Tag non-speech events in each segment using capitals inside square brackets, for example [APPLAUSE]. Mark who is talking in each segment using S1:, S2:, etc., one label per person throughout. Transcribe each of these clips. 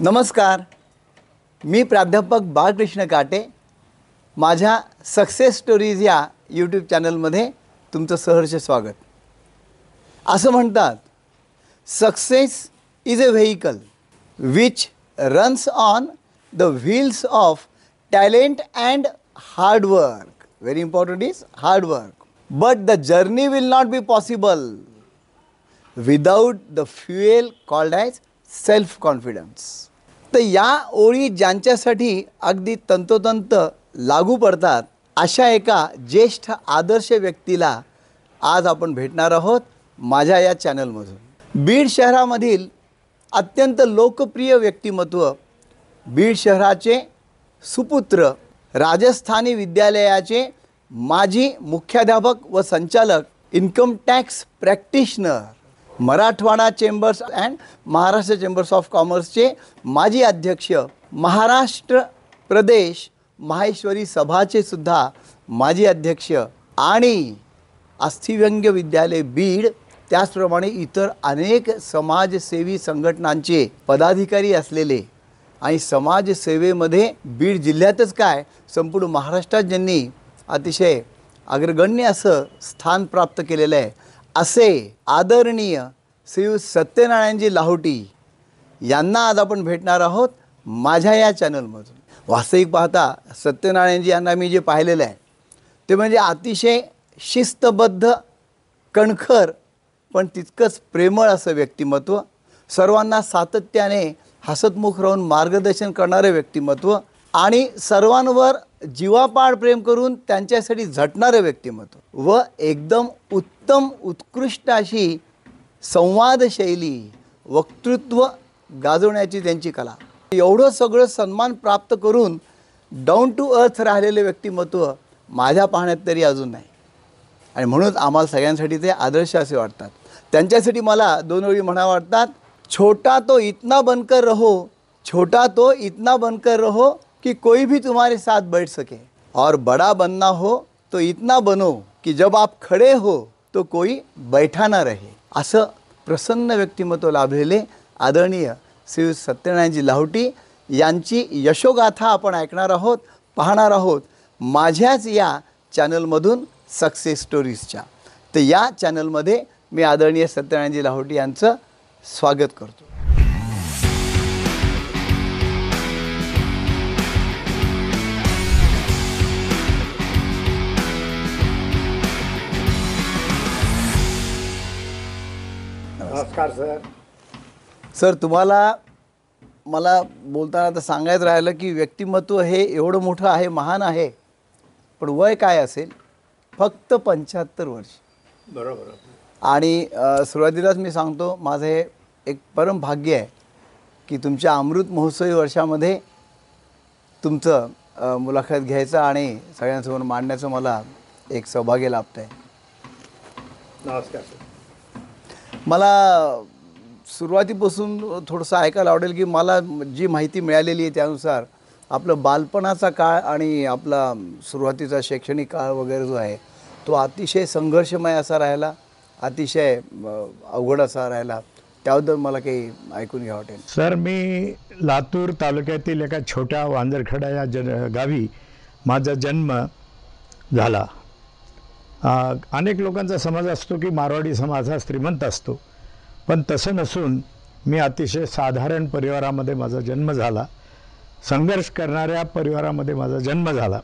S1: नमस्कार. मी प्राध्यापक बाळकृष्ण काटे. माझ्या सक्सेस स्टोरीज या यूट्यूब चॅनलमध्ये तुमचं सहर्ष स्वागत. असं म्हणतात success is a vehicle which runs on the wheels of talent and hard work very important is hard work but the journey will not be possible without the fuel called as self confidence तर या ओळी ज्यांच्यासाठी अगदी तंतोतंत लागू पडतात अशा एका ज्येष्ठ आदर्श व्यक्तीला आज आपण भेटणार आहोत माझ्या या चॅनलमधून. बीड शहरामधील अत्यंत लोकप्रिय व्यक्तिमत्व बीड शहराचे सुपुत्र राजस्थानी विद्यालयाचे माजी मुख्याध्यापक व संचालक income tax practitioner. Marathwada chambers and Maharashtra chambers of कॉमर्सचे माजी अध्यक्ष महाराष्ट्र प्रदेश माहेश्वरी सभाचे सुद्धा माजी अध्यक्ष आणि अस्थिव्यंग्य विद्यालय बीड त्याचप्रमाणे इतर अनेक समाजसेवी संघटनांचे पदाधिकारी असलेले. आणि समाजसेवेमध्ये बीड जिल्ह्यातच काय? संपूर्ण महाराष्ट्रात ज्यांनी अतिशय अग्रगण्य असं स्थान प्राप्त केलेलं आहे. असे आदरणीय श्री सत्यनारायणजी लाहोटी यांना आज आपण भेटणार आहोत माझ्या या चॅनलमधून. वास्तविक पाहता सत्यनारायणजी यांना मी जे पाहिलेलं आहे ते म्हणजे अतिशय शिस्तबद्ध कणखर पण तितकंच प्रेमळ असं व्यक्तिमत्व सर्वांना सातत्याने हसतमुख राहून मार्गदर्शन करणारं व्यक्तिमत्व आणि सर्वांवर जीवापाड प्रेम करून त्यांच्यासाठी झटणारं व्यक्तिमत्व व एकदम उत्तम उत्कृष्ट अशी संवादशैली वक्तृत्व गाजवण्याची त्यांची कला. एवढं सगळं सन्मान प्राप्त करून डाऊन टू अर्थ राहिलेले व्यक्तिमत्व माझ्या पाहण्यात तरी अजून नाही. आणि म्हणूनच आम्हाला सगळ्यांसाठी ते आदर्श असे वाटतात. त्यांच्यासाठी मला दोन ओळी म्हणा वाटतात छोटा तो इतना बनकर रहो छोटा तो इतना बनकर रहो कि कोई भी तुम्हारे साथ बैठ सके। और बड़ा बनना हो तो इतना बनो कि जब आप खड़े हो तो कोई बैठा ना रहे। असं प्रसन्न व्यक्तिमत्व लाभलेले आदरणीय श्री सत्यनारायणजी लाहोटी यांची यशोगाथा आपण ऐकणार आहोत पाहणार आहोत माझ्याच या चॅनलमधून सक्सेस स्टोरीजच्या. तर या चॅनलमध्ये मी आदरणीय सत्यनारायणजी लाहोटी यांचं स्वागत करतो.
S2: नमस्कार सर.
S1: सर तुम्हाला मला बोलताना तर सांगायचं राहिलं की व्यक्तिमत्व हे एवढं मोठं आहे महान आहे पण वय काय असेल? फक्त पंच्याहत्तर वर्ष.
S2: बरोबर
S1: आणि सुरुवातीलाच मी सांगतो माझं हे एक परम भाग्य आहे की तुमच्या अमृत महोत्सवी वर्षामध्ये तुमचं मुलाखत घ्यायचं आणि सगळ्यांसमोर मांडण्याचं मला एक सौभाग्य लाभतं आहे
S2: नमस्कार सर.
S1: मला सुरुवातीपासून थोडंसं ऐकायला आवडेल की मला जी माहिती मिळालेली आहे त्यानुसार आपलं बालपणाचा काळ आणि आपला सुरुवातीचा शैक्षणिक काळ वगैरे जो आहे तो अतिशय संघर्षमय असा राहिला अतिशय अवघड असा राहिला. त्याबद्दल मला काही ऐकून घ्या वाटेल.
S3: सर मी लातूर तालुक्यातील एका छोट्या वांजरखेडा या जन गावी माझा जन्म झाला. अनेक लोकांचा समज असतो की मारवाडी समाज हा श्रीमंत असतो. पण तसं नसून मी अतिशय साधारण परिवारामध्ये माझा जन्म झाला. संघर्ष करणाऱ्या परिवारामध्ये माझा जन्म झाला.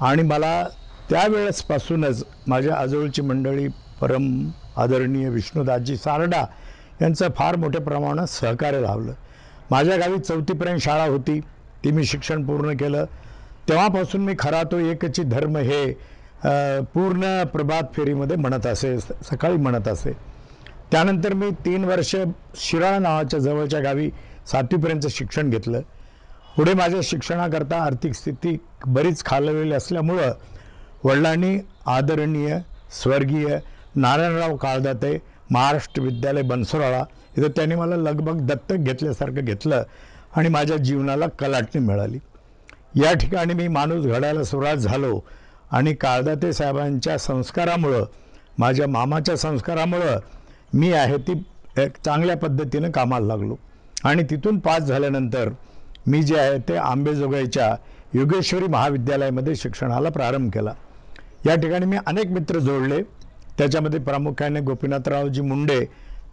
S3: आणि मला त्यावेळेसपासूनच माझ्या आजोळची मंडळी परम आदरणीय विष्णुदासजी सारडा यांचं फार मोठ्या प्रमाणात सहकार्य लाभलं. माझ्या गावी चौथीपर्यंत शाळा होती. ती मी शिक्षण पूर्ण केलं. तेव्हापासून मी खरा तो एकची धर्म हे पूर्ण प्रभात फेरीमध्ये म्हणत असे स- सकाळी म्हणत असे. त्यानंतर मी तीन वर्ष शिराळा नावाच्या जवळच्या गावी सातवीपर्यंत शिक्षण घेतलं. पुढे माझ्या शिक्षणाकरता आर्थिक स्थिती बरीच खालवलेली असल्यामुळं वडिलांनी आदरणीय स्वर्गीय नारायणराव काळदाते महाराष्ट्र विद्यालय बनसोराळा इथं त्यांनी मला लगभग दत्तक घेतल्यासारखं घेतलं आणि माझ्या जीवनाला कलाटणी मिळाली. या ठिकाणी मी माणूस घडायला सुरुवात झालो. आणि काळदाते साहेबांच्या संस्कारामुळं माझ्या मामाच्या संस्कारामुळं मी आहे ती एक चांगल्या पद्धतीनं कामाला लागलो. आणि तिथून पास झाल्यानंतर मी जे आहे ते आंबेजोगाईच्या योगेश्वरी महाविद्यालयामध्ये शिक्षणाला प्रारंभ केला. या ठिकाणी मी अनेक मित्र जोडले. त्याच्यामध्ये प्रामुख्याने गोपीनाथरावजी मुंडे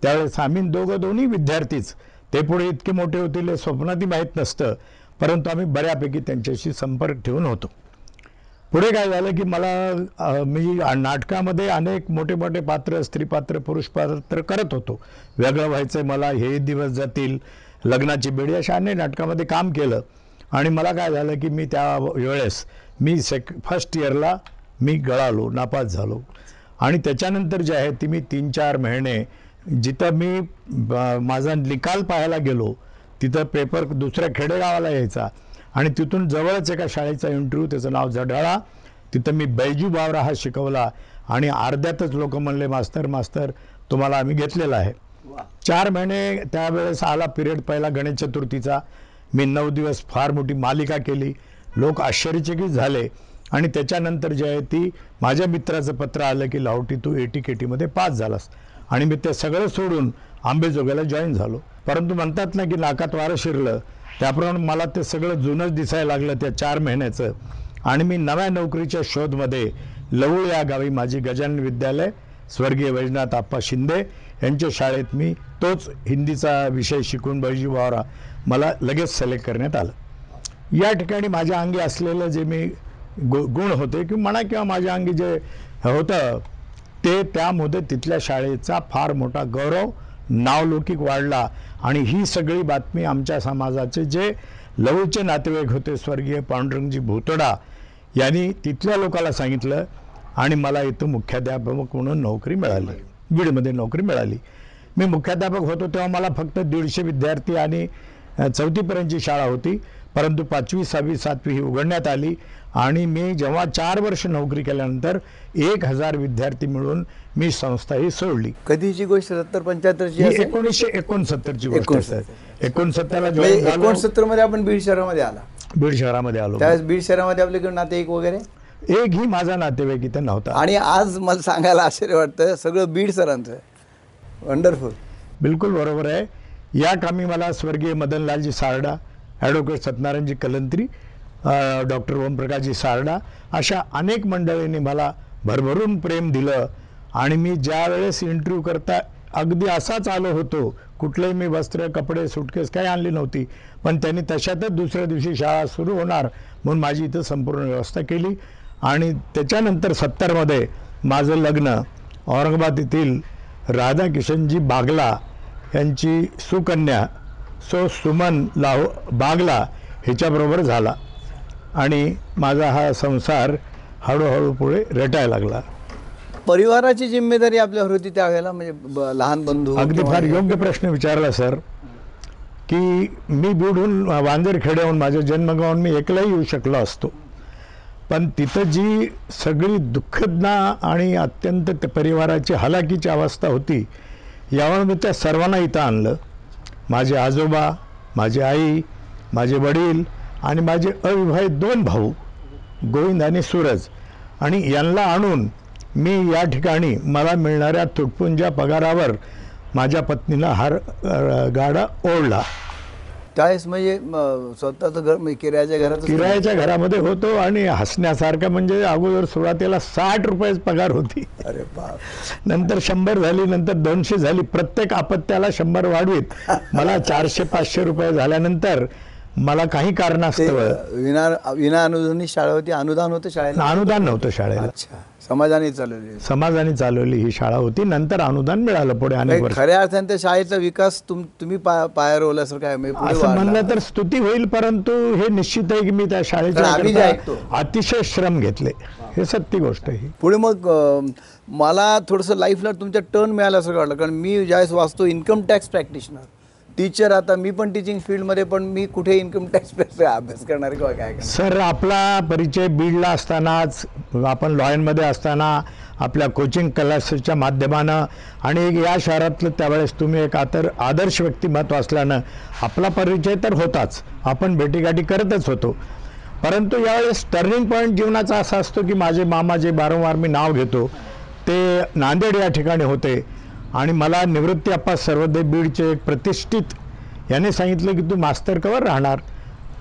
S3: त्यावेळेस आम्ही दोघं दोन्ही विद्यार्थीच. ते पुढे इतके मोठे होतील हे स्वप्नातही माहीत नसतं परंतु आम्ही बऱ्यापैकी त्यांच्याशी संपर्क ठेवून होतो. पुढे काय झालं की मला मी नाटकामध्ये अनेक मोठे मोठे पात्र स्त्री पात्र पुरुष पात्र करत होतो. वेगळं व्हायचं मला हे दिवस जातील लग्नाची बेडी अशा अनेक नाटकामध्ये काम केलं. आणि मला काय झालं की मी त्या वेळेस मी सेक फर्स्ट इयरला मी गळालो नापास झालो. आणि त्याच्यानंतर जे आहे ती मी तीन चार महिने जिथं मी ब- माझा निकाल पाहायला गेलो तिथं पेपर दुसऱ्या खेडेगावाला यायचा. आणि तिथून जवळच एका शाळेचा इंटरव्ह्यू त्याचं नाव जडाळा. तिथं मी बैजू बावरा हा शिकवला आणि अर्ध्यातच लोक म्हणले मास्तर मास्तर तुम्हाला आम्ही घेतलेला आहे. चार महिने त्यावेळेस आला पिरियड पहिला गणेश चतुर्थीचा. मी नऊ दिवस फार मोठी मालिका केली. लोक आश्चर्यचकित झाले. आणि त्याच्यानंतर जे आहे ती माझ्या मित्राचं पत्र आलं की लावटी तू एटी केटीमध्ये पास झालास. आणि मी ते सगळं सोडून आंबेजोगाईला जॉईन झालो. परंतु म्हणतात ना की नाकात वारं शिरलं. त्याप्रमाणे मला ते सगळं जुनंच दिसायला लागलं त्या चार महिन्याचं. आणि मी नव्या नोकरीच्या शोधमध्ये लवूळ या गावी माझी गजानन विद्यालय स्वर्गीय वैजनाथ आप्पा शिंदे यांच्या शाळेत मी तोच हिंदीचा विषय शिकून बैजू मला लगेच सिलेक्ट करण्यात आलं. या ठिकाणी माझ्या अंगी असलेलं जे मी गु गुण होते किंवा म्हणा किंवा माझ्या अंगी जे होतं ते त्यामध्ये तिथल्या शाळेचा फार मोठा गौरव नावलौकिक वाढला. आणि ही सगळी बातमी आमच्या समाजाचे जे लवचे नातेवाईक होते स्वर्गीय पांडुरंगजी भोतडा यांनी तिथल्या लोकाला सांगितलं आणि मला इथं मुख्याध्यापक म्हणून नोकरी मिळाली. बीडमध्ये नोकरी मिळाली. मी मुख्याध्यापक होतो तेव्हा मला फक्त दीडशे विद्यार्थी आणि चौथीपर्यंतची शाळा होती. परंतु पाचवी सहावी सातवी ही उघडण्यात आली आणि मी जेव्हा चार वर्ष नोकरी केल्यानंतर एक हजार विद्यार्थी मिळून मी संस्था ही सोडली.
S1: कधीची गोष्ट? सत्तर पंच्याहत्तरची
S3: एकोणीसशे एकोणसत्तरची गोष्ट एकोणसत्तरला
S1: म्हणजे एकोणसत्तरमध्ये आपण बीड शहरामध्ये आला.
S3: बीड शहरामध्ये आलो.
S1: त्यावेळेस बीड शहरामध्ये आपल्याकडे नातेवाईक वगैरे?
S3: एक ही माझा नातेवाईक इथं नव्हता.
S1: आणि आज मला सांगायला आश्चर्य वाटतं सगळं बीड सरांचं वंडरफुल
S3: बिलकुल बरोबर आहे. या कामी मला स्वर्गीय मदनलालजी सारडा ॲडव्होकेट सत्यनारायणजी कलंत्री डॉक्टर ओमप्रकाशजी सारडा अशा अनेक मंडळींनी मला भरभरून प्रेम दिलं. आणि मी ज्या वेळेस इंटरव्ह्यू करता अगदी असाच आलो होतो. कुठलेही मी वस्त्र कपडे सुटकेस काही आणली नव्हती. पण त्यांनी तशातच दुसऱ्या दिवशी शाळा सुरू होणार म्हणून माझी इथं संपूर्ण व्यवस्था केली. आणि त्याच्यानंतर सत्तरमध्ये माझं लग्न औरंगाबाद येथील राधाकिशनजी बागला यांची सुकन्या सो सुमन लाहो बागला ह्याच्याबरोबर झाला. आणि माझा हा संसार हळूहळू पुढे रेटायला लागला.
S1: परिवाराची जिम्मेदारी आपल्यावर होती त्यावेळेला म्हणजे ब- लहान बंधू
S3: अगदी फार. योग्य प्रश्न विचारला सर. की मी बुडून वांजरखेड्याहून माझं जन्मगावून मी एकलाही येऊ शकलो असतो. पण तिथं जी सगळी दुःखदना आणि अत्यंत त्या परिवाराची हलाखीची अवस्था होती यामुळे मी त्या सर्वांना इथं आणलं. माझे आजोबा माझी आई माझे वडील आणि माझे अविवाहित दोन भाऊ गोविंद आणि सूरज. आणि यांना आणून मी या ठिकाणी मला मिळणाऱ्या तुटपुंज्या पगारावर माझ्या पत्नीला हार गाडा ओढला.
S1: त्यावेळेस म्हणजे स्वतःचं घर म्हणजे किरायाच्या घरात
S3: किरायाच्या घरामध्ये होतो आणि हसण्यासारखं म्हणजे अगोदर सुरुवातीला साठ रुपये पगार होती.
S1: अरे बाप.
S3: नंतर शंभर झाली नंतर दोनशे झाली. प्रत्येक अपत्याला शंभर वाढवीत. मला चारशे पाचशे रुपये झाल्यानंतर मला काही कारणास्तव
S1: विना विना अनुदानी शाळा होती. अनुदान होतं शाळेला?
S3: अनुदान नव्हतं शाळेला.
S1: अच्छा. समाजाने चालवली
S3: समाजाने चालवली ही शाळा होती. नंतर अनुदान मिळालं पुढे अनेक वर्ष.
S1: खऱ्या अर्थाने त्या शाळेचा विकास तुम तुम्ही पाय पाया रोवल्यासारखं आहे म्हणजे
S3: असं. म्हणलं तर स्तुती होईल परंतु हे निश्चित आहे की मी त्या शाळेच्या. अतिशय श्रम घेतले. हे सत्य गोष्ट आहे
S1: पुढे मग मला थोडंसं लाईफला तुमच्या टर्न मिळाल्यासारखं वाटलं कारण मी ज्यावेळेस वाचतो इन्कम टॅक्स प्रॅक्टिशनर टीचर आता मी पण टीचिंग फील्डमध्ये पण मी कुठे इन्कम टॅक्स अभ्यास करणार किंवा काय
S3: सर आपला परिचय बीडला असतानाच आपण लॉयनमध्ये असताना आपल्या कोचिंग क्लासेसच्या माध्यमानं आणि एक या शहरातलं त्यावेळेस तुम्ही एक आतर आदर्श व्यक्तिमत्व असल्यानं आपला परिचय तर होताच. आपण भेटीगाठी करतच होतो. परंतु यावेळेस टर्निंग पॉईंट जीवनाचा असा असतो की माझे मामा जे वारंवार मी नाव घेतो ते नांदेड या ठिकाणी होते. आणि मला निवृत्ती अप्पा सर्वदे बीडचे एक प्रतिष्ठित याने सांगितलं की तू मास्तर कवर राहणार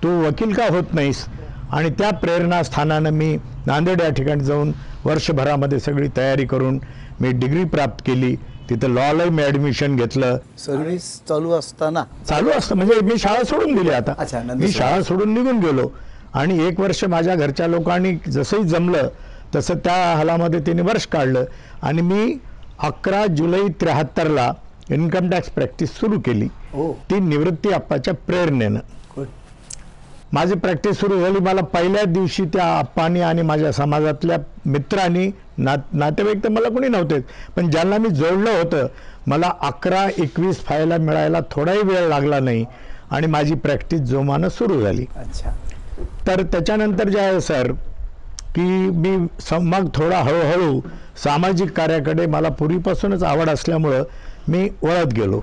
S3: तू वकील का होत नाहीस? आणि त्या प्रेरणास्थानानं मी नांदेड या ठिकाणी जाऊन वर्षभरामध्ये सगळी तयारी करून मी डिग्री प्राप्त केली. तिथं लॉलाही मी ॲडमिशन घेतलं.
S1: सर्व्हिस चालू असताना?
S3: चालू असतं म्हणजे मी शाळा सोडून दिली आता. मी शाळा सोडून निघून गेलो. आणि एक वर्ष माझ्या घरच्या लोकांनी जसंही जमलं तसं त्या हालामध्ये त्यांनी वर्ष काढलं. आणि मी अकरा जुलै त्र्याहत्तरला इन्कम टॅक्स प्रॅक्टिस सुरू केली.
S1: हो.
S3: ती निवृत्ती अप्पाच्या प्रेरणेनं. माझी प्रॅक्टिस सुरू झाली. मला पहिल्या दिवशी त्या आप्पानी आणि माझ्या समाजातल्या मित्रांनी ना नातेवाईक तर मला कोणी नव्हतेच पण ज्यांना मी जोडलं होतं मला अकरा एकवीस फायला मिळायला थोडाही वेळ लागला नाही आणि माझी प्रॅक्टिस जोमानं सुरू झाली.
S1: अच्छा.
S3: तर त्याच्यानंतर जे आहे सर की मी मग थोडा हळूहळू सामाजिक कार्याकडे मला पूर्वीपासूनच आवड असल्यामुळं मी वळत गेलो.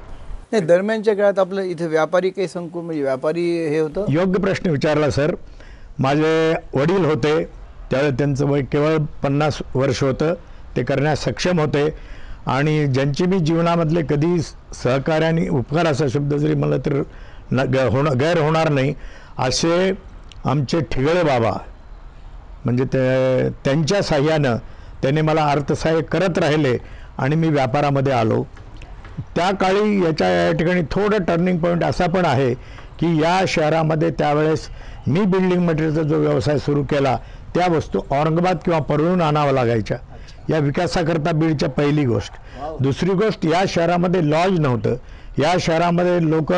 S1: नाही दरम्यानच्या काळात आपलं इथे व्यापारी काही संकुल म्हणजे व्यापारी हे होतं?
S3: योग्य प्रश्न विचारला सर. माझे वडील होते त्यावेळेस त्यांचं वय केवळ पन्नास वर्ष होतं. ते करण्यास सक्षम होते. आणि ज्यांचे मी जीवनामधले कधी सहकार्य आणि उपकार असा शब्द जरी मला तर न ग- होणं गैर होणार नाही. असे आमचे ठिगळे बाबा म्हणजे ते त्यांच्या साह्यानं त्याने मला अर्थसहाय्य करत राहिले आणि मी व्यापारामध्ये आलो. त्या काळी याच्या या ठिकाणी थोडं टर्निंग पॉईंट असा पण आहे की या शहरामध्ये त्यावेळेस मी बिल्डिंग मटेरियलचा जो व्यवसाय सुरू केला त्या वस्तू औरंगाबाद किंवा परळून आणाव्या लागायच्या. या विकासाकरता बीडच्या पहिली गोष्ट. दुसरी गोष्ट या शहरामध्ये लॉज नव्हतं. या शहरामध्ये लोक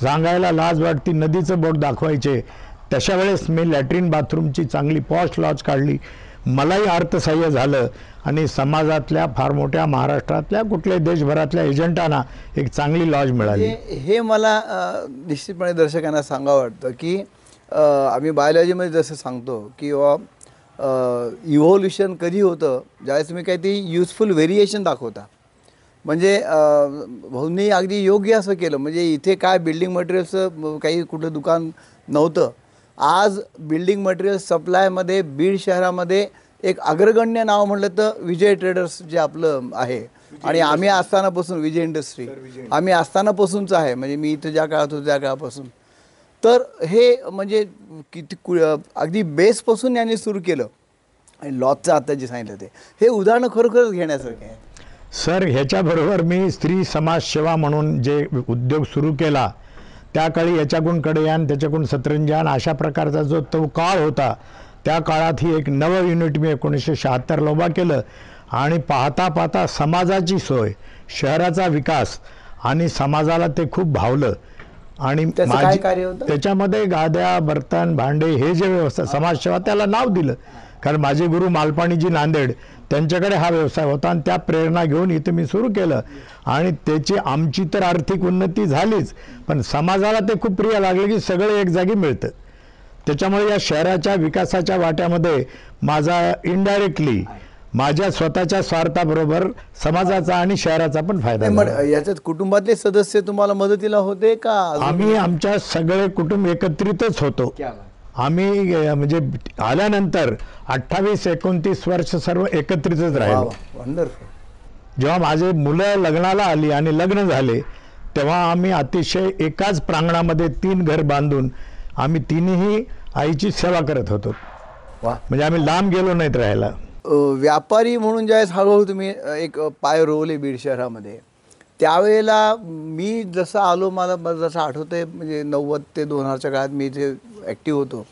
S3: सांगायला लाज वाटती नदीचं बोट दाखवायचे. तशा वेळेस मी लॅट्रिन बाथरूमची चांगली पॉश लॉज काढली. मलाही अर्थसहाय्य झालं. आणि समाजातल्या फार मोठ्या महाराष्ट्रातल्या कुठल्याही देशभरातल्या एजंटांना एक चांगली लॉज मिळाली.
S1: हे मला निश्चितपणे दर्शकांना सांगावं वाटतं की आम्ही बायोलॉजीमध्ये जसं सांगतो की इव्होल्युशन कधी होतं ज्यावेळेस तुम्ही काही ती युजफुल व्हेरिएशन दाखवता. म्हणजे भाऊंनी अगदी योग्य असं केलं. म्हणजे इथे काय बिल्डिंग मटेरियल्सचं काही कुठं दुकान नव्हतं आज बिल्डिंग मटेरियल सप्लायमध्ये बीड शहरामध्ये एक अग्रगण्य नाव म्हटलं तर विजय ट्रेडर्स जे आपलं आहे. आणि आम्ही असतानापासून विजय इंडस्ट्री आम्ही असतानापासूनच आहे. म्हणजे मी इथं ज्या काळात होतो त्या काळापासून. तर हे म्हणजे किती कु अगदी बेसपासून यांनी सुरू केलं. आणि लॉजचं आता जे सांगितलं ते. हे उदाहरणं खरोखरच घेण्यासारखे आहे
S3: सर ह्याच्याबरोबर मी स्त्री समाजसेवा म्हणून जे उद्योग सुरू केला त्या काळी याच्याकडून कडेयान त्याच्याकडून सतरंजान अशा प्रकारचा जो तो काळ होता त्या काळात ही एक नवं युनिट मी एकोणीसशे शहात्तरला उभा केलं. आणि पाहता पाहता समाजाची सोय शहराचा विकास आणि समाजाला ते खूप भावलं. आणि
S1: होतं?
S3: त्याच्यामध्ये गाद्या बर्तन भांडे हे जे व्यवस्था समाजसेवा त्याला नाव दिलं. कारण माझे गुरु मालपाणीजी नांदेड त्यांच्याकडे हा व्यवसाय होता आणि त्या प्रेरणा घेऊन इथं मी सुरू केलं. आणि त्याची आमची तर आर्थिक उन्नती झालीच पण समाजाला ते खूप प्रिय लागले की सगळं एक जागी मिळतं. त्याच्यामुळे या शहराच्या विकासाच्या वाट्यामध्ये माझा इनडायरेक्टली माझ्या स्वतःच्या स्वार्थाबरोबर समाजाचा आणि शहराचा पण फायदा
S1: याच्यात कुटुंबातले सदस्य तुम्हाला मदतीला होते का?
S3: आम्ही आमच्या सगळे कुटुंब एकत्रितच होतो. आम्ही म्हणजे आल्यानंतर अठ्ठावीस एकोणतीस वर्ष सर्व एकत्रितच राहिलो.
S1: वंडरफुल
S3: जेव्हा माझे मुलं लग्नाला आली आणि लग्न झाले तेव्हा आम्ही अतिशय एकाच प्रांगणामध्ये तीन घर बांधून आम्ही तिन्ही आईची सेवा करत होतो. म्हणजे आम्ही लांब गेलो नाहीत राहायला.
S1: व्यापारी म्हणून ज्यावेळेस हळूहळू तुम्ही एक पाय रोवले बीड शहरामध्ये त्यावेळेला मी जसं आलो मला मला जसं आठवतंय म्हणजे नव्वद ते दोन हजारच्या काळात मी इथे ॲक्टिव्ह होतो.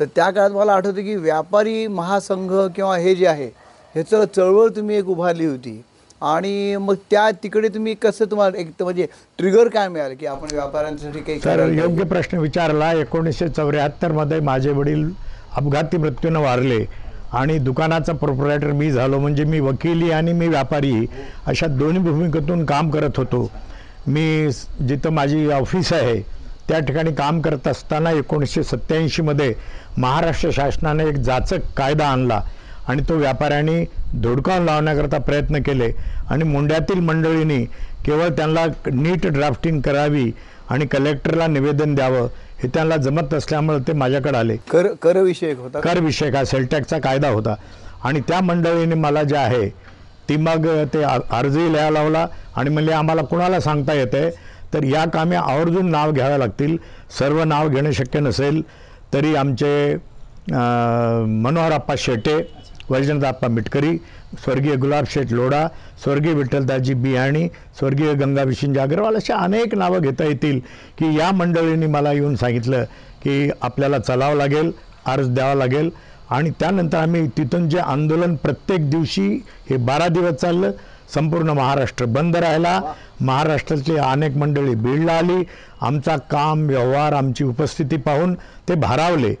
S1: तर त्या काळात मला आठवतं की व्यापारी महासंघ किंवा हे जे आहे ह्याचं चळवळ तुम्ही एक उभारली होती. आणि मग त्या तिकडे तुम्ही कसं तुम्हाला एक तर म्हणजे ट्रिगर काय मिळालं की आपण व्यापाऱ्यांसाठी काही
S3: योग्य? प्रश्न विचारला. एकोणीसशे चौऱ्याहत्तरमध्ये माझे वडील अपघाती मृत्यूनं वारले. आणि दुकानाचा प्रोप्रायटर मी झालो म्हणजे मी वकिली आणि मी व्यापारी अशा दोन्ही भूमिकेतून काम करत होतो. मी जिथं माझी ऑफिस आहे त्या ठिकाणी काम करत असताना एकोणीसशे सत्त्याऐंशीमध्ये महाराष्ट्र शासनाने एक जाचक कायदा आणला आणि तो व्यापाऱ्यांनी धुडकावून लावण्याकरता प्रयत्न केले आणि मुंड्यातील मंडळींनी केवळ त्यांना नीट ड्राफ्टिंग करावी आणि कलेक्टरला निवेदन द्यावं हे त्यांना जमत नसल्यामुळे ते माझ्याकडे आले.
S1: कर कर विषयक होता. का?
S3: कर विषयक हा सेलटॅकचा कायदा होता. आणि त्या मंडळीने मला जे आहे ती मग ते अर्जही लिहायला लावला आणि म्हणले आम्हाला कुणाला सांगता येते? तर या कामे आवर्जून नाव घ्यावं लागतील. सर्व नाव घेणं शक्य नसेल तरी आमचे मनोहरप्पा शेटे वैजनाथप्पा मिटकरी स्वर्गीय गुलाब शेठ लोढा स्वर्गीय विठ्ठलदाजी बियाणी स्वर्गीय गंगा विशिंज अग्रवाल अशा अनेक नावं घेता येतील की या मंडळींनी मला येऊन सांगितलं की आपल्याला चलावं लागेल अर्ज द्यावा लागेल. आणि त्यानंतर आम्ही तिथून जे आंदोलन प्रत्येक दिवशी हे बारा दिवस चाललं संपूर्ण महाराष्ट्र बंद राहिला. महाराष्ट्रातली अनेक मंडळी बीडला आली. आमचा काम व्यवहार आमची उपस्थिती पाहून ते भारावले.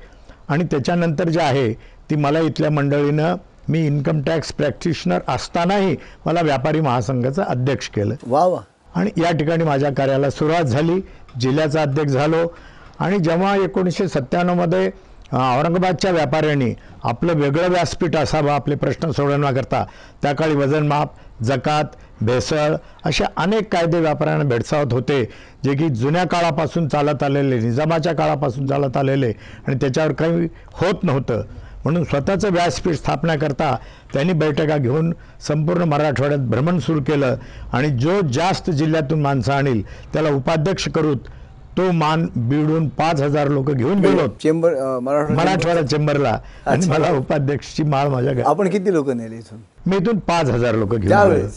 S3: आणि त्याच्यानंतर जे आहे ती मला इथल्या मंडळीनं मी इन्कम टॅक्स प्रॅक्टिशनर असतानाही मला व्यापारी महासंघाचं अध्यक्ष केलं.
S1: वा वा.
S3: आणि या ठिकाणी माझ्या कार्याला सुरुवात झाली. जिल्ह्याचा अध्यक्ष झालो. आणि जेव्हा एकोणीसशे सत्त्याण्णवमध्ये औरंगाबादच्या व्यापाऱ्यांनी आपलं वेगळं व्यासपीठ असावं आपले प्रश्न सोडवण्याकरता त्या काळी वजनमाप जकात भेसळ अशा अनेक कायदे व्यापाऱ्यांना भेडसावत होते जे की जुन्या काळापासून चालत आलेले निजामाच्या काळापासून चालत आलेले आणि त्याच्यावर काही होत नव्हतं. म्हणून स्वतःचं व्यासपीठ स्थापण्याकरता त्यांनी बैठका घेऊन संपूर्ण मराठवाड्यात भ्रमण सुरू केलं आणि जो जास्त जिल्ह्यातून माणसं आणील त्याला उपाध्यक्ष करूत तो मान बिडून पाच हजार लोक घेऊन गेलो.
S1: चेंबर मराठवाडा
S3: चेंबरला. आणि मला उपाध्यक्षची माळ माझ्या
S1: आपण किती लोक नेले इथून?
S3: मी इथून पाच हजार लोक घेऊन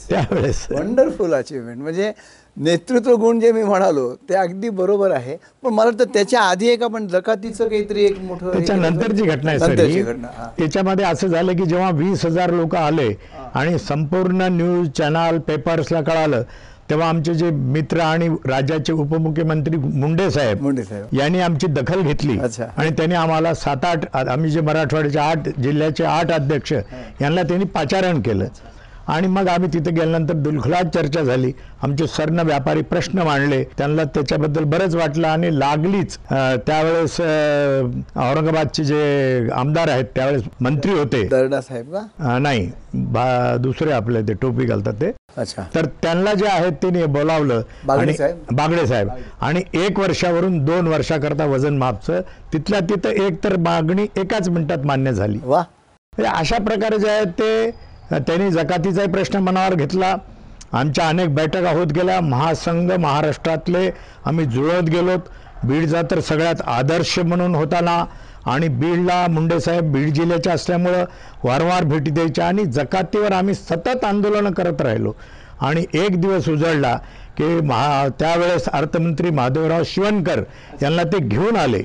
S1: त्यावेळेस? वंडरफुल अचिव्हमेंट म्हणजे नेतृत्व गुण जे मी म्हणालो ते अगदी बरोबर आहे. पण मला वाटतं त्याच्या आधी एक आपण जकातीचं काहीतरी एक मोठं
S3: त्याच्यानंतरची. घटना आहे सर. त्याच्यामध्ये असं झालं की जेव्हा वीस हजार लोक आले आणि संपूर्ण न्यूज चॅनल पेपर्सला कळालं तेव्हा आमचे जे मित्र आणि राज्याचे उपमुख्यमंत्री मुंडे साहेब
S1: मुंडे साहेब.
S3: यांनी आमची दखल घेतली. आणि त्यांनी आम्हाला सात आठ आम्ही जे मराठवाड्याचे आठ जिल्ह्याचे आठ अध्यक्ष यांना त्यांनी पाचारण केलं. आणि मग आम्ही तिथे गेल्यानंतर दुलखलात चर्चा झाली. आमचे सर्ण व्यापारी प्रश्न मांडले. त्यांना त्याच्याबद्दल बरंच वाटलं आणि लागलीच. त्यावेळेस औरंगाबादचे जे आमदार आहेत त्यावेळेस मंत्री होते.
S1: दर्डा साहेब का?
S3: अं, नाही. दुसरे आपले ते टोपी घालतात ते.
S1: अच्छा.
S3: तर त्यांना जे आहेत त्यांनी बोलावलं. आणि-? बागडे साहेब. आणि एक वर्षावरून दोन वर्षाकरता वजन मापचं. तिथल्या तिथं एक तर मागणी एकाच मिनिटात मान्य झाली.
S1: वा.
S3: म्हणजे अशा प्रकारे जे आहेत ते त्यांनी जकातीचाही प्रश्न मनावर घेतला. आमच्या अनेक बैठका होत गेल्या. महासंघ महाराष्ट्रातले आम्ही जुळत गेलोत बीडचा तर सगळ्यात आदर्श म्हणून होताना आणि बीडला मुंडेसाहेब बीड जिल्ह्याचे असल्यामुळं वारंवार भेटी द्यायच्या आणि जकातीवर आम्ही सतत आंदोलनं करत राहिलो. आणि एक दिवस उजळला की महा त्यावेळेस अर्थमंत्री माधवराव शिवणकर यांना ते घेऊन आले.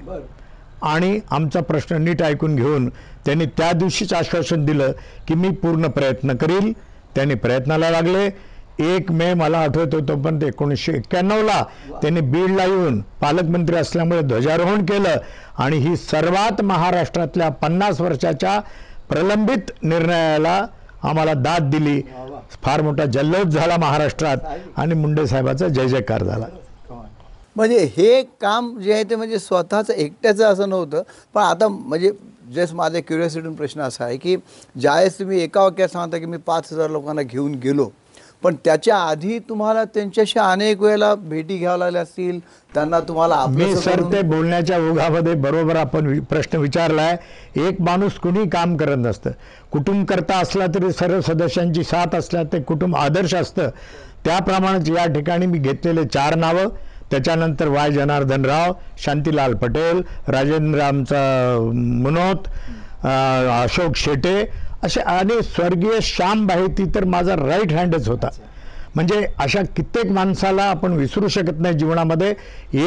S3: आणि आमचा प्रश्न नीट ऐकून घेऊन त्यांनी त्या दिवशीच आश्वासन दिलं की मी पूर्ण प्रयत्न करील. त्यांनी प्रयत्नाला लागले. एक मे मला आठवत होतं पण ते एकोणीसशे एक्क्याण्णवला त्यांनी बीडला येऊन पालकमंत्री असल्यामुळे ध्वजारोहण केलं आणि ही सर्वात महाराष्ट्रातल्या पन्नास वर्षाच्या प्रलंबित निर्णयाला आम्हाला दाद दिली. फार मोठा जल्लोष झाला महाराष्ट्रात आणि मुंडे साहेबाचा जय जयकार झाला.
S1: म्हणजे हे काम जे आहे ते म्हणजे स्वतःचं एकट्याचं असं नव्हतं. पण आता म्हणजे जस्ट माझ्या क्युरियोसिटीन प्रश्न असा आहे की ज्यावेळेस तुम्ही एका वाक्यात सांगता की मी पाच हजार लोकांना घेऊन गेलो पण त्याच्या आधी तुम्हाला त्यांच्याशी अनेक वेळेला भेटी घ्याव्या लागल्या असतील त्यांना तुम्हाला
S3: मी सर ते बोलण्याच्या ओघामध्ये बरोबर आपण प्रश्न विचारलाय. एक माणूस कुणी काम करत नसतं. कुटुंब करता असला तरी सर्व सदस्यांची साथ असल्या ते कुटुंब आदर्श असतं. त्याप्रमाणेच या ठिकाणी मी घेतलेले चार नावं. त्याच्यानंतर वाय जनार्दनराव शांतीलाल पटेल राजेंद्र आमचा मनोत अशोक शेटे असे आणि स्वर्गीय श्याम बाहेती तर माझा राईट हँडच होता. म्हणजे अशा कित्येक माणसाला आपण विसरू शकत नाही जीवनामध्ये.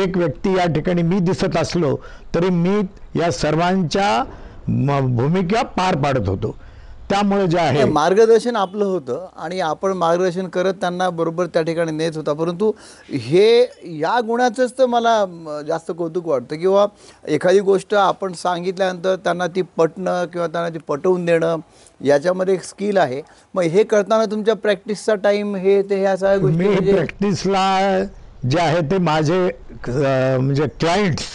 S3: एक व्यक्ती या ठिकाणी मी दिसत असलो तरी मी या सर्वांच्या म- भूमिका पार पाडत होतो. त्यामुळे जे आहे
S1: मार्गदर्शन आपलं होतं आणि आपण मार्गदर्शन करत त्यांना बरोबर त्या ठिकाणी नेत होता. परंतु हे या गुणाचंच तर मला जास्त कौतुक वाटतं. किंवा एखादी गोष्ट आपण सांगितल्यानंतर त्यांना ती पटणं किंवा त्यांना ती पटवून देणं याच्यामध्ये एक स्किल आहे. मग हे करताना तुमच्या प्रॅक्टिसचा टाइम हे ते ह्या सगळ्या गोष्टी
S3: मी
S1: म्हणजे
S3: प्रॅक्टिसला जे आहे ते माझे म्हणजे क्लायंट्स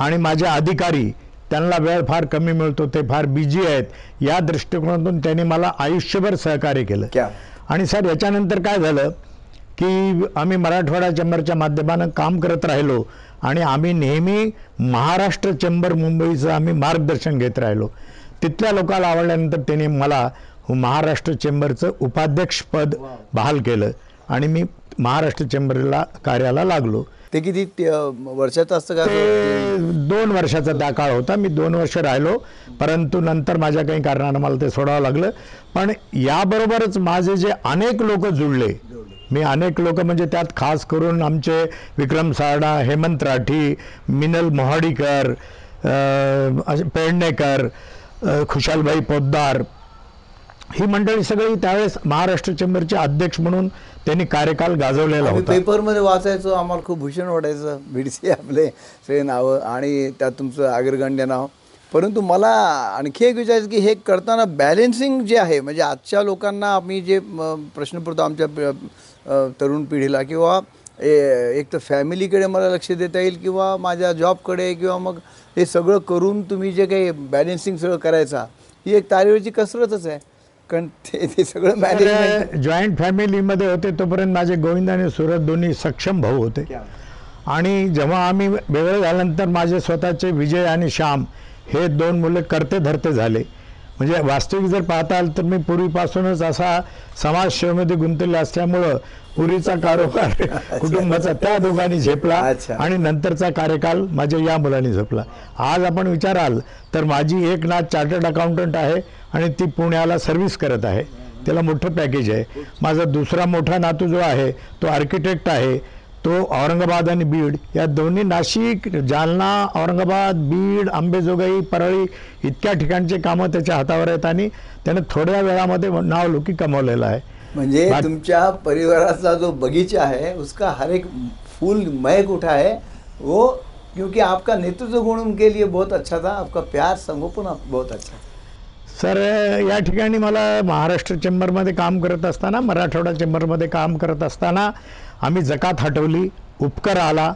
S3: आणि माझे अधिकारी त्यांना वेळ फार कमी मिळतो ते फार बिझी आहेत. या दृष्टिकोनातून त्यांनी मला आयुष्यभर सहकार्य केलं? आणि सर याच्यानंतर काय झालं की आम्ही मराठवाडा चेंबरच्या माध्यमानं काम करत राहिलो आणि आम्ही नेहमी महाराष्ट्र चेंबर मुंबईचं आम्ही मार्गदर्शन घेत राहिलो. तिथल्या लोकांना आवडल्यानंतर त्यांनी मला महाराष्ट्र चेंबरचं उपाध्यक्षपद बहाल केलं आणि मी महाराष्ट्र चेंबरला कार्याला लागलो.
S1: ते किती वर्षाचं असतं का?
S3: दोन वर्षाचा त्या काळ होता. मी दोन वर्ष राहिलो. परंतु नंतर माझ्या काही कारणानं मला ते सोडावं लागलं. पण याबरोबरच माझे जे अनेक लोक जुळले मी अनेक लोक म्हणजे त्यात खास करून आमचे विक्रम सारडा हेमंत राठी मिनल मोहाडीकर असे पेडणेकर खुशालभाई पोद्दार ही मंडळी सगळी त्यावेळेस महाराष्ट्र चेंबरचे अध्यक्ष म्हणून त्यांनी कार्यकाल गाजवलेला होता.
S1: पेपरमध्ये वाचायचो आम्हाला खूप भूषण वाटायचं भिडसे आपले सगळे नावं आणि त्यात तुमचं आगरगंड्य नाव. परंतु मला आणखी एक विचारायचं की हे करताना बॅलेन्सिंग जे आहे म्हणजे आजच्या लोकांना आम्ही जे प्रश्न पडतो आमच्या तरुण पिढीला किंवा ए- एक तर फॅमिलीकडे मला लक्ष देता येईल किंवा माझ्या जॉबकडे किंवा मग हे सगळं करून तुम्ही जे काही बॅलेन्सिंग सगळं करायचा ही एक तारेवरची कसरतच आहे. कारण ते ते सगळं मॅनेजमेंट
S3: जॉईंट फॅमिलीमध्ये होते तोपर्यंत माझे गोविंद आणि सुरत दोन्ही सक्षम भाऊ होते. आणि जेव्हा आम्ही वेगळे झाल्यानंतर माझे स्वतःचे विजय आणि श्याम हे दोन मुले करते धरते झाले. म्हणजे वास्तविक जर पाहताल तर मी पूर्वीपासूनच असा समाजसेवेमध्ये गुंतलेला असल्यामुळं पुरीचा कारोबार [LAUGHS] कुटुंबाचा त्या दोघांनी झेपला. आणि नंतरचा कार्यकाल माझ्या या मुलांनी झोपला. आज आपण विचाराल तर माझी एक नाथ चार्टर्ड अकाउंटंट आहे. आणि ती पुण्याला सर्व्हिस करत आहे. त्याला मोठं पॅकेज आहे. माझा दुसरा मोठा नातू जो आहे तो आर्किटेक्ट आहे. तो औरंगाबाद आणि बीड या दोन्ही नाशिक जालना औरंगाबाद बीड आंबेजोगाई परळी इतक्या ठिकाणचे कामं त्याच्या हातावर आहेत आणि त्यानं थोड्या वेळामध्ये नाव लौकिक कमवलेलं आहे.
S1: म्हणजे तुमच्या परिवाराचा जो बगीचा है उसका हर एक फूल महक उठा है वो क्योंकि आपका नेतृत्व गुण उनके लिए बहुत अच्छा था आपका प्यार संगोपन बहुत अच्छा था.
S3: सर या ठिकाणी मला महाराष्ट्र चेंबरमध्ये काम करत असताना मराठवाडा चेंबरमध्ये काम करत असताना आम्ही जकात हटवली उपकर आला.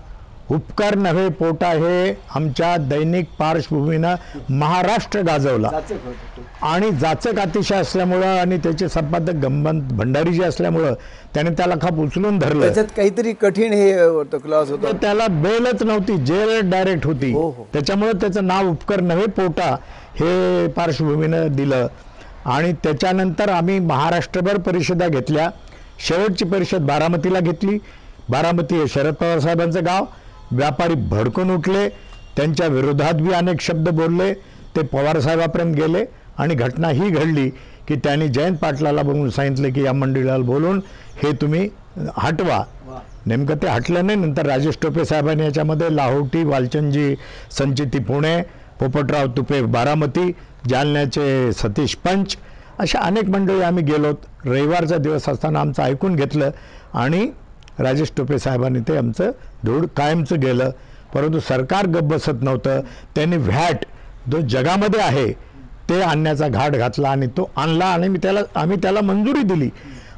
S3: उपकर नव्हे पोटा हे आमच्या दैनिक पार्श्वभूमीनं महाराष्ट्र गाजवला. आणि जाचक अतिशय असल्यामुळं आणि त्याचे संपादक गंमत भंडारी जे असल्यामुळं त्याने त्याला खाप उचलून धरलं.
S1: त्याच्यात काहीतरी कठीण हे क्लॉज
S3: तर
S1: होतं.
S3: त्याला बेलच नव्हती जेल डायरेक्ट होती.
S1: हो, हो.
S3: त्याच्यामुळे त्याचं नाव उपकर नव्हे पोटा. हे पार्श्वभूमीनं दिलं. आणि त्याच्यानंतर आम्ही महाराष्ट्रभर परिषदा घेतल्या. शेवटची परिषद बारामतीला घेतली. बारामती हे शरद पवार साहेबांचं गाव. व्यापारी भडकून उठले. त्यांच्या विरोधात बी अनेक शब्द बोलले. ते पवारसाहेबापर्यंत गेले. आणि घटना ही घडली की त्यांनी जयंत पाटलाला बघून सांगितलं की या मंडळाला बोलून हे तुम्ही हटवा. नेमकं ते हटलं नाही. नंतर राजेश टोपे साहेबांनी याच्यामध्ये लाहोटी वालचंदजी संचिती पुणे पोपटराव तुपे बारामती जालन्याचे सतीश पंच अशा अनेक मंडळी आम्ही गेलोत. रविवारचा दिवस असताना आमचं ऐकून घेतलं आणि राजेश टोपे साहेबांनी ते आमचं धूळ कायमचं गेलं. परंतु सरकार गप्प बसत नव्हतं. त्यांनी व्हॅट जो जगामध्ये आहे ते आणण्याचा घाट घातला आणि तो आणला आणि मी त्याला आम्ही त्याला मंजुरी दिली.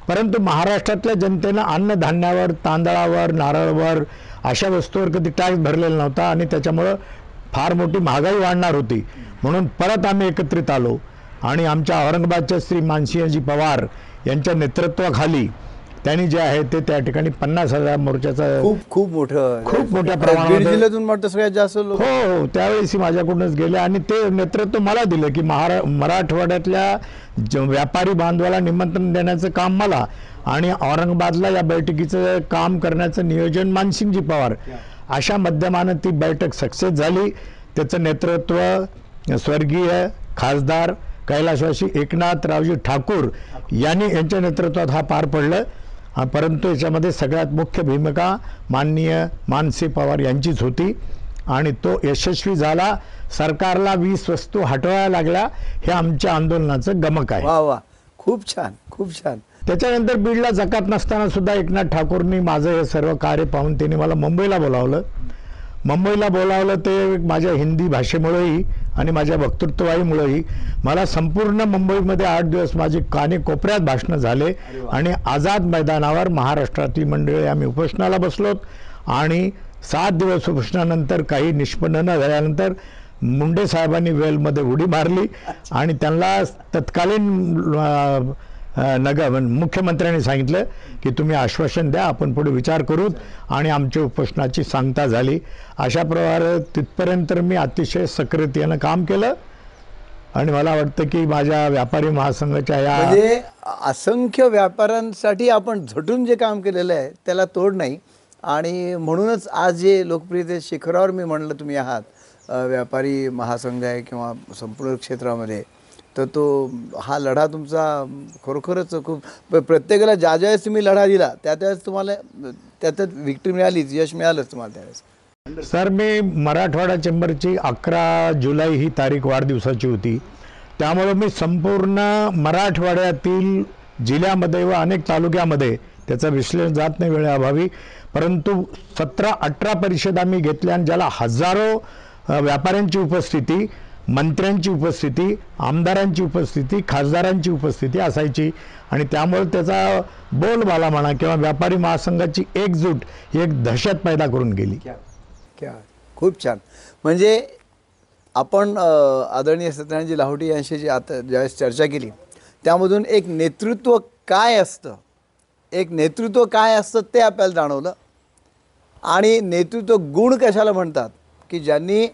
S3: परंतु महाराष्ट्रातल्या जनतेनं अन्नधान्यावर तांदळावर नारळावर अशा वस्तूवर कधी टॅक्स भरलेला नव्हता आणि त्याच्यामुळं फार मोठी महागाई वाढणार होती. म्हणून परत आम्ही एकत्रित आलो आणि आमच्या औरंगाबादच्या श्री मानसिंहजी पवार यांच्या नेतृत्वाखाली त्यांनी जे आहे ते त्या ठिकाणी पन्नास हजार मोर्चाचा
S1: खूप खूप मोठं
S3: खूप मोठ्या
S1: वाटतं सगळ्यात जास्त
S3: हो हो. त्यावेळेस माझ्याकडूनच गेले आणि ते नेतृत्व मला दिलं की महारा मराठवाड्यातल्या व्यापारी बांधवाला निमंत्रण देण्याचं काम मला आणि औरंगाबादला या बैठकीचं काम करण्याचं नियोजन मानसिंगजी पवार. अशा माध्यमानं ती बैठक सक्सेस झाली. त्याचं नेतृत्व स्वर्गीय खासदार कैलाशवाशी एकनाथ रावजी ठाकूर यांनी यांच्या नेतृत्वात हा पार पडलं. परंतु याच्यामध्ये सगळ्यात मुख्य भूमिका माननीय मानसी पवार यांचीच होती आणि तो यशस्वी झाला. सरकारला वीस वस्तू हटवायला लागल्या हे आमच्या आंदोलनाचं गमक आहे.
S1: वा वा. खूप छान खूप छान.
S3: त्याच्यानंतर बीडला जकात नसताना सुद्धा एकनाथ ठाकूरनी माझं हे सर्व कार्य पाहून त्यांनी मला मुंबईला बोलावलं. मुंबईला बोलावलं ते माझ्या हिंदी भाषेमुळेही आणि माझ्या वक्तृत्वाईमुळेही मला संपूर्ण मुंबईमध्ये आठ दिवस माझी काने कोपऱ्यात भाषणं झाले आणि आझाद मैदानावर महाराष्ट्रातील मंडळी आम्ही उपोषणाला बसलोत आणि सात दिवस उपोषणानंतर काही निष्पन्न न झाल्यानंतर मुंडे साहेबांनी वेलमध्ये उडी मारली आणि त्यांना तत्कालीन अं, नगर. मुख्यमंत्र्यांनी सांगितलं की तुम्ही आश्वासन द्या आपण पुढे विचार करूत आणि आमच्या उपोषणाची सांगता झाली. अशा प्रकारे तिथपर्यंत मी अतिशय सक्रियतेनं काम केलं आणि मला वाटतं की माझ्या व्यापारी महासंघाच्या या
S1: म्हणजे असंख्य व्यापाऱ्यांसाठी आपण झटून जे काम केलेलं आहे त्याला तोड नाही. आणि म्हणूनच आज जे लोकप्रियते शिखरावर मी म्हणलं तुम्ही आहात व्यापारी महासंघ आहे किंवा संपूर्ण क्षेत्रामध्ये तर तो हा लढा तुमचा खरोखरच खूप प्रत्येकाला ज्या ज्यावेळेस तुम्ही लढा दिला त्या त्यावेळेस तुम्हाला त्याच्यात विक्ट्री मिळालीच यश मिळालंच तुम्हाला त्यावेळेस
S3: सर मी मराठवाडा चेंबरची अकरा जुलै ही तारीख वाढदिवसाची होती. त्यामुळं मी संपूर्ण मराठवाड्यातील जिल्ह्यामध्ये व अनेक तालुक्यामध्ये त्याचं विश्लेषण जात नाही वेळेअभावी परंतु सतरा अठरा परिषद आम्ही घेतल्या आणि ज्याला हजारो व्यापाऱ्यांची उपस्थिती मंत्र्यांची उपस्थिती आमदारांची उपस्थिती खासदारांची उपस्थिती असायची. आणि त्यामुळे त्याचा बोलबाला म्हणा किंवा व्यापारी महासंघाची एकजूट ही एक दहशत पैदा करून गेली.
S1: क्या खूप छान. म्हणजे आपण आदरणीय सत्यनारायणजी लाहोटी यांशी जी आता ज्यावेळेस चर्चा केली त्यामधून एक नेतृत्व काय असतं? एक नेतृत्व काय असतं ते आपल्याला जाणवलं. आणि नेतृत्व गुण कशाला म्हणतात? की ज्यांनी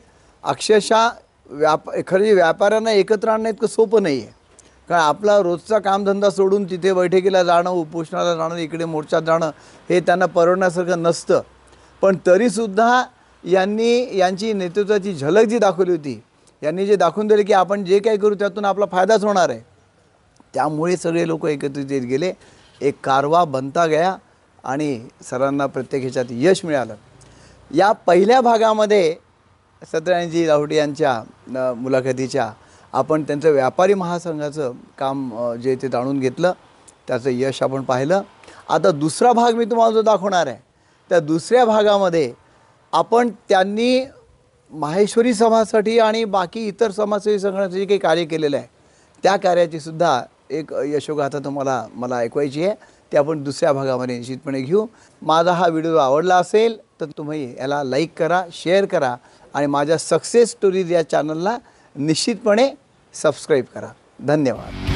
S1: अक्षरशः व्याप खरं व्यापाऱ्यांना एकत्र आणणं इतकं सोपं नाही आहे कारण आपला रोजचा कामधंदा सोडून तिथे बैठकीला जाणं उपोषणाला जाणं इकडे मोर्चात जाणं हे त्यांना परवडण्यासारखं नसतं. पण तरीसुद्धा यांनी यांची नेतृत्वाची झलक जी दाखवली होती यांनी जे दाखवून दिले की आपण जे काही करू त्यातून आपला फायदाच होणार आहे. त्यामुळे सगळे लोक एकत्रित येत गेले. एक कारवा बनता गया आणि सरांना प्रत्येक ह्याच्यात यश मिळालं. या पहिल्या भागामध्ये सत्यनारायणजी लाहोटी यांच्या मुलाखतीच्या आपण त्यांचं व्यापारी महासंघाचं काम जे ते जाणून घेतलं त्याचं यश आपण पाहिलं. आता दुसरा भाग मी तुम्हाला जो दाखवणार आहे त्या दुसऱ्या भागामध्ये आपण त्यांनी माहेश्वरी समाजासाठी आणि बाकी इतर समाजसेवी संघटनाचं जे काही कार्य केलेलं आहे त्या कार्याची सुद्धा एक यशोगाथा तुम्हाला मला ऐकवायची आहे. ते आपण दुसऱ्या भागामध्ये निश्चितपणे घेऊ. माझा हा व्हिडिओ आवडला असेल तर तुम्ही याला लाईक करा शेअर करा. आणि माझ्या सक्सेस स्टोरीज या चॅनलला निश्चितपणे सबस्क्राईब करा. धन्यवाद.